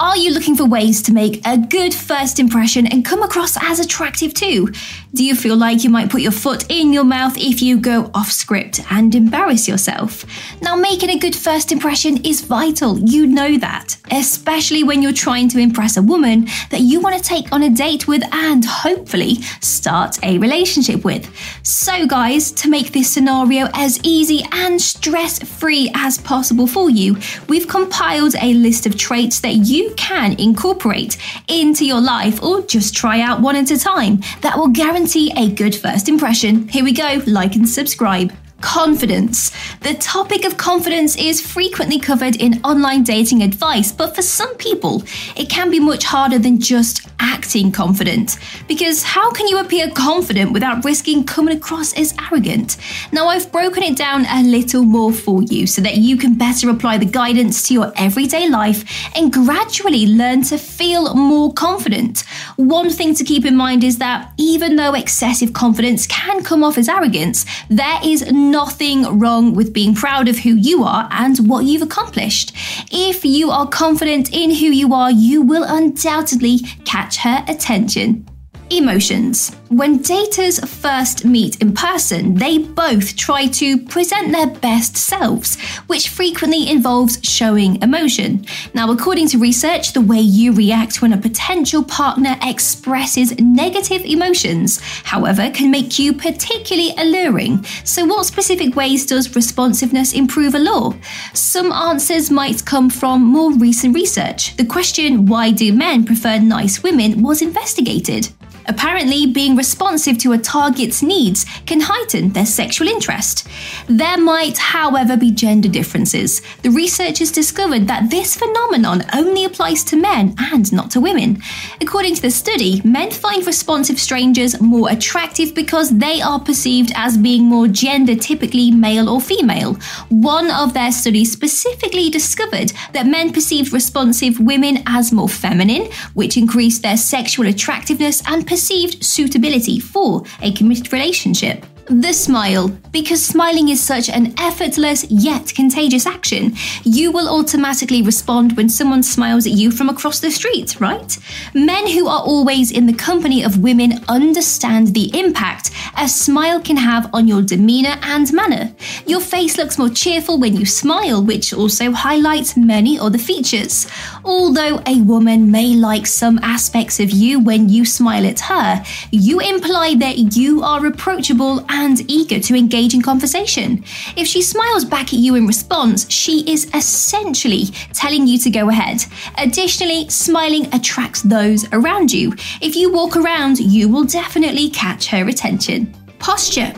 Are you looking for ways to make a good first impression and come across as attractive too? Do you feel like you might put your foot in your mouth if you go off script and embarrass yourself? Now, making a good first impression is vital, you know that, especially when you're trying to impress a woman that you want to take on a date with and hopefully start a relationship with. So, guys, to make this scenario as easy and stress free as possible for you, we've compiled a list of traits that you can incorporate into your life or just try out one at a time that will guarantee a good first impression. Here we go, like and subscribe. Confidence. The topic of confidence is frequently covered in online dating advice, but for some people, it can be much harder than just acting confident. Because how can you appear confident without risking coming across as arrogant? Now, I've broken it down a little more for you so that you can better apply the guidance to your everyday life and gradually learn to feel more confident. One thing to keep in mind is that even though excessive confidence can come off as arrogance, there is nothing wrong with being proud of who you are and what you've accomplished. If you are confident in who you are, you will undoubtedly catch her attention. Emotions. When daters first meet in person, they both try to present their best selves, which frequently involves showing emotion. Now, according to research, the way you react when a potential partner expresses negative emotions, however, can make you particularly alluring. So, what specific ways does responsiveness improve a law? Some answers might come from more recent research. The question, why do men prefer nice women, was investigated. Apparently, being responsive to a target's needs can heighten their sexual interest. There might, however, be gender differences. The researchers discovered that this phenomenon only applies to men and not to women. According to the study, men find responsive strangers more attractive because they are perceived as being more gender typically male or female. One of their studies specifically discovered that men perceived responsive women as more feminine, which increased their sexual attractiveness and perceived suitability for a committed relationship. The smile. Because smiling is such an effortless yet contagious action, you will automatically respond when someone smiles at you from across the street, right? Men who are always in the company of women understand the impact a smile can have on your demeanor and manner. Your face looks more cheerful when you smile, which also highlights many other features. Although a woman may like some aspects of you when you smile at her, you imply that you are approachable and eager to engage in conversation. If she smiles back at you in response, she is essentially telling you to go ahead. Additionally, smiling attracts those around you. If you walk around, you will definitely catch her attention. Posture.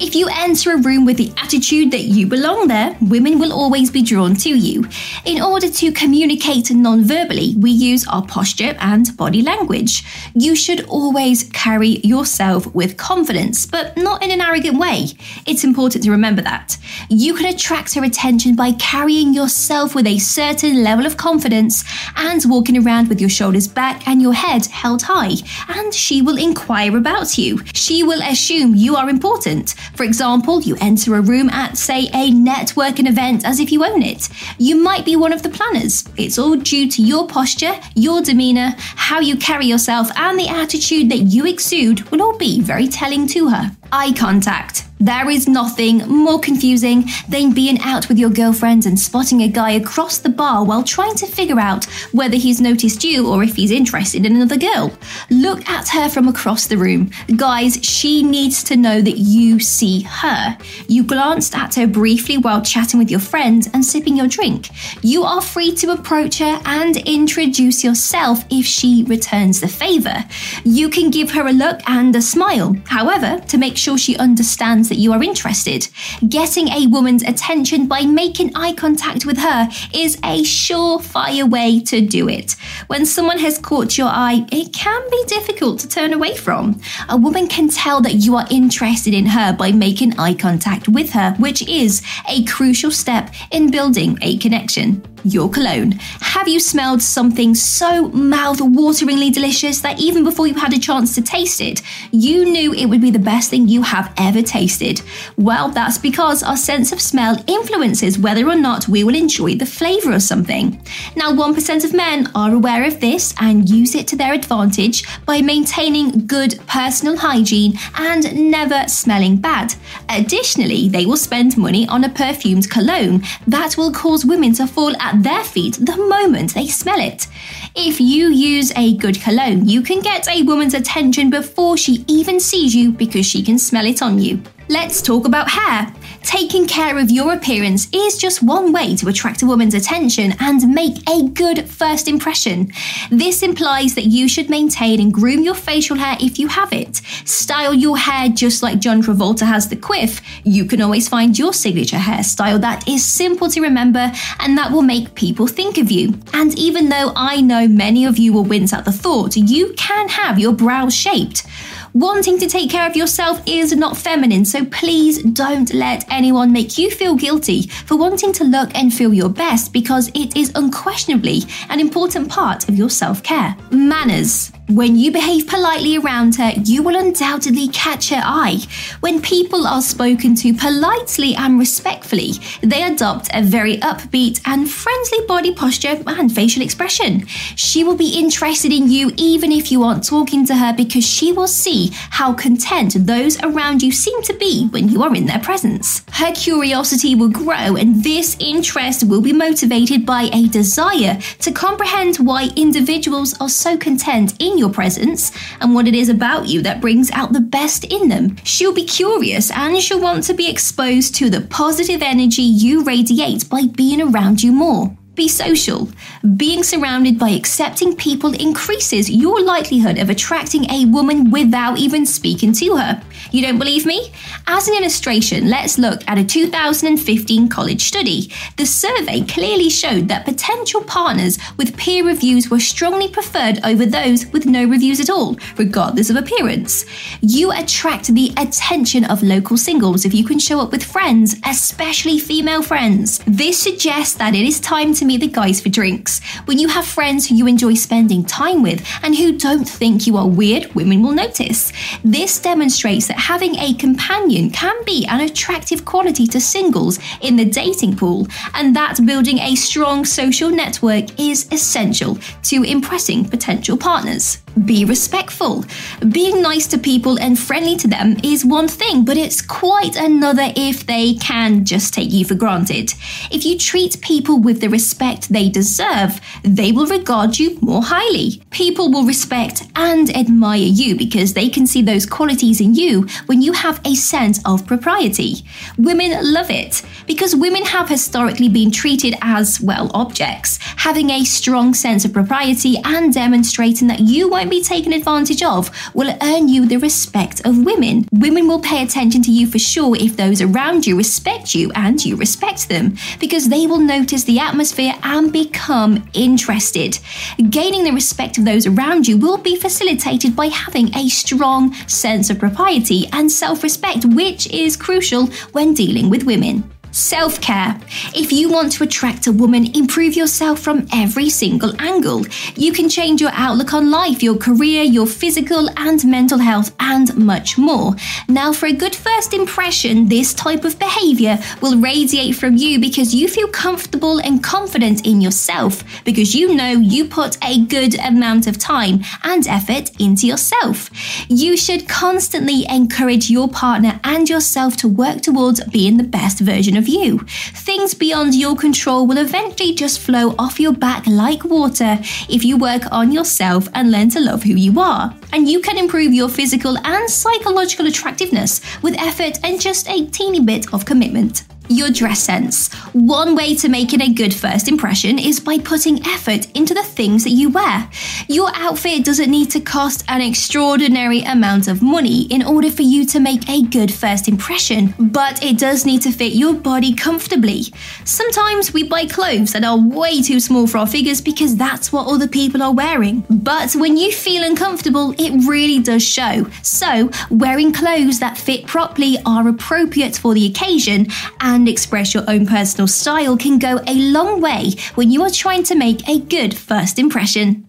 If you enter a room with the attitude that you belong there, women will always be drawn to you. In order to communicate non verbally, we use our posture and body language. You should always carry yourself with confidence, but not in an arrogant way. It's important to remember that. You can attract her attention by carrying yourself with a certain level of confidence and walking around with your shoulders back and your head held high, and she will inquire about you. She will assume you are important. For example, you enter a room at, say, a networking event as if you own it. You might be one of the planners. It's all due to your posture, your demeanour, how you carry yourself, and the attitude that you exude will all be very telling to her. Eye contact. There is nothing more confusing than being out with your girlfriends and spotting a guy across the bar while trying to figure out whether he's noticed you or if he's interested in another girl. Look at her from across the room. Guys, she needs to know that you see her. You glanced at her briefly while chatting with your friends and sipping your drink. You are free to approach her and introduce yourself if she returns the favour. You can give her a look and a smile. However, to make sure she understands that you are interested. Getting a woman's attention by making eye contact with her is a surefire way to do it. When someone has caught your eye, it can be difficult to turn away from. A woman can tell that you are interested in her by making eye contact with her, which is a crucial step in building a connection your cologne. Have you smelled something so mouth-wateringly delicious that even before you had a chance to taste it, you knew it would be the best thing you have ever tasted? Well, that's because our sense of smell influences whether or not we will enjoy the flavour of something. Now, 1% of men are aware of this and use it to their advantage by maintaining good personal hygiene and never smelling bad. Additionally, they will spend money on a perfumed cologne that will cause women to fall at their feet the moment they smell it. If you use a good cologne, you can get a woman's attention before she even sees you because she can smell it on you. Let's talk about hair. Taking care of your appearance is just one way to attract a woman's attention and make a good first impression. This implies that you should maintain and groom your facial hair if you have it. Style your hair just like John Travolta has the quiff. You can always find your signature hairstyle that is simple to remember and that will make people think of you. And even though I know many of you will wince at the thought, you can have your brows shaped. Wanting to take care of yourself is not feminine, so please don't let anyone make you feel guilty for wanting to look and feel your best because it is unquestionably an important part of your self care. Manners. When you behave politely around her, you will undoubtedly catch her eye. When people are spoken to politely and respectfully, they adopt a very upbeat and friendly body posture and facial expression. She will be interested in you even if you aren't talking to her because she will see how content those around you seem to be when you are in their presence. Her curiosity will grow, and this interest will be motivated by a desire to comprehend why individuals are so content in your presence and what it is about you that brings out the best in them. She'll be curious and she'll want to be exposed to the positive energy you radiate by being around you more. Be social. Being surrounded by accepting people increases your likelihood of attracting a woman without even speaking to her. You don't believe me? As an illustration, let's look at a 2015 college study. The survey clearly showed that potential partners with peer reviews were strongly preferred over those with no reviews at all, regardless of appearance. You attract the attention of local singles if you can show up with friends, especially female friends. This suggests that it is time to meet the guys for drinks. When you have friends who you enjoy spending time with and who don't think you are weird, women will notice. This demonstrates that having a companion can be an attractive quality to singles in the dating pool, and that building a strong social network is essential to impressing potential partners. Be respectful. Being nice to people and friendly to them is one thing, but it's quite another if they can just take you for granted. If you treat people with the respect they deserve, they will regard you more highly. People will respect and admire you because they can see those qualities in you when you have a sense of propriety. Women love it because women have historically been treated as, well, objects. Having a strong sense of propriety and demonstrating that you won't be taken advantage of will earn you the respect of women. Women will pay attention to you for sure if those around you respect you and you respect them, because they will notice the atmosphere and become interested. Gaining the respect of those around you will be facilitated by having a strong sense of propriety and self respect, which is crucial when dealing with women. Self care. If you want to attract a woman, improve yourself from every single angle. You can change your outlook on life, your career, your physical and mental health, and much more. Now, for a good first impression, this type of behavior will radiate from you because you feel comfortable and confident in yourself, because you know you put a good amount of time and effort into yourself. You should constantly encourage your partner and yourself to work towards being the best version of of you. Things beyond your control will eventually just flow off your back like water if you work on yourself and learn to love who you are. And you can improve your physical and psychological attractiveness with effort and just a teeny bit of commitment your dress sense. One way to make it a good first impression is by putting effort into the things that you wear. Your outfit doesn't need to cost an extraordinary amount of money in order for you to make a good first impression, but it does need to fit your body comfortably. Sometimes we buy clothes that are way too small for our figures because that's what other people are wearing. But when you feel uncomfortable, it really does show. So, wearing clothes that fit properly are appropriate for the occasion and and express your own personal style can go a long way when you are trying to make a good first impression.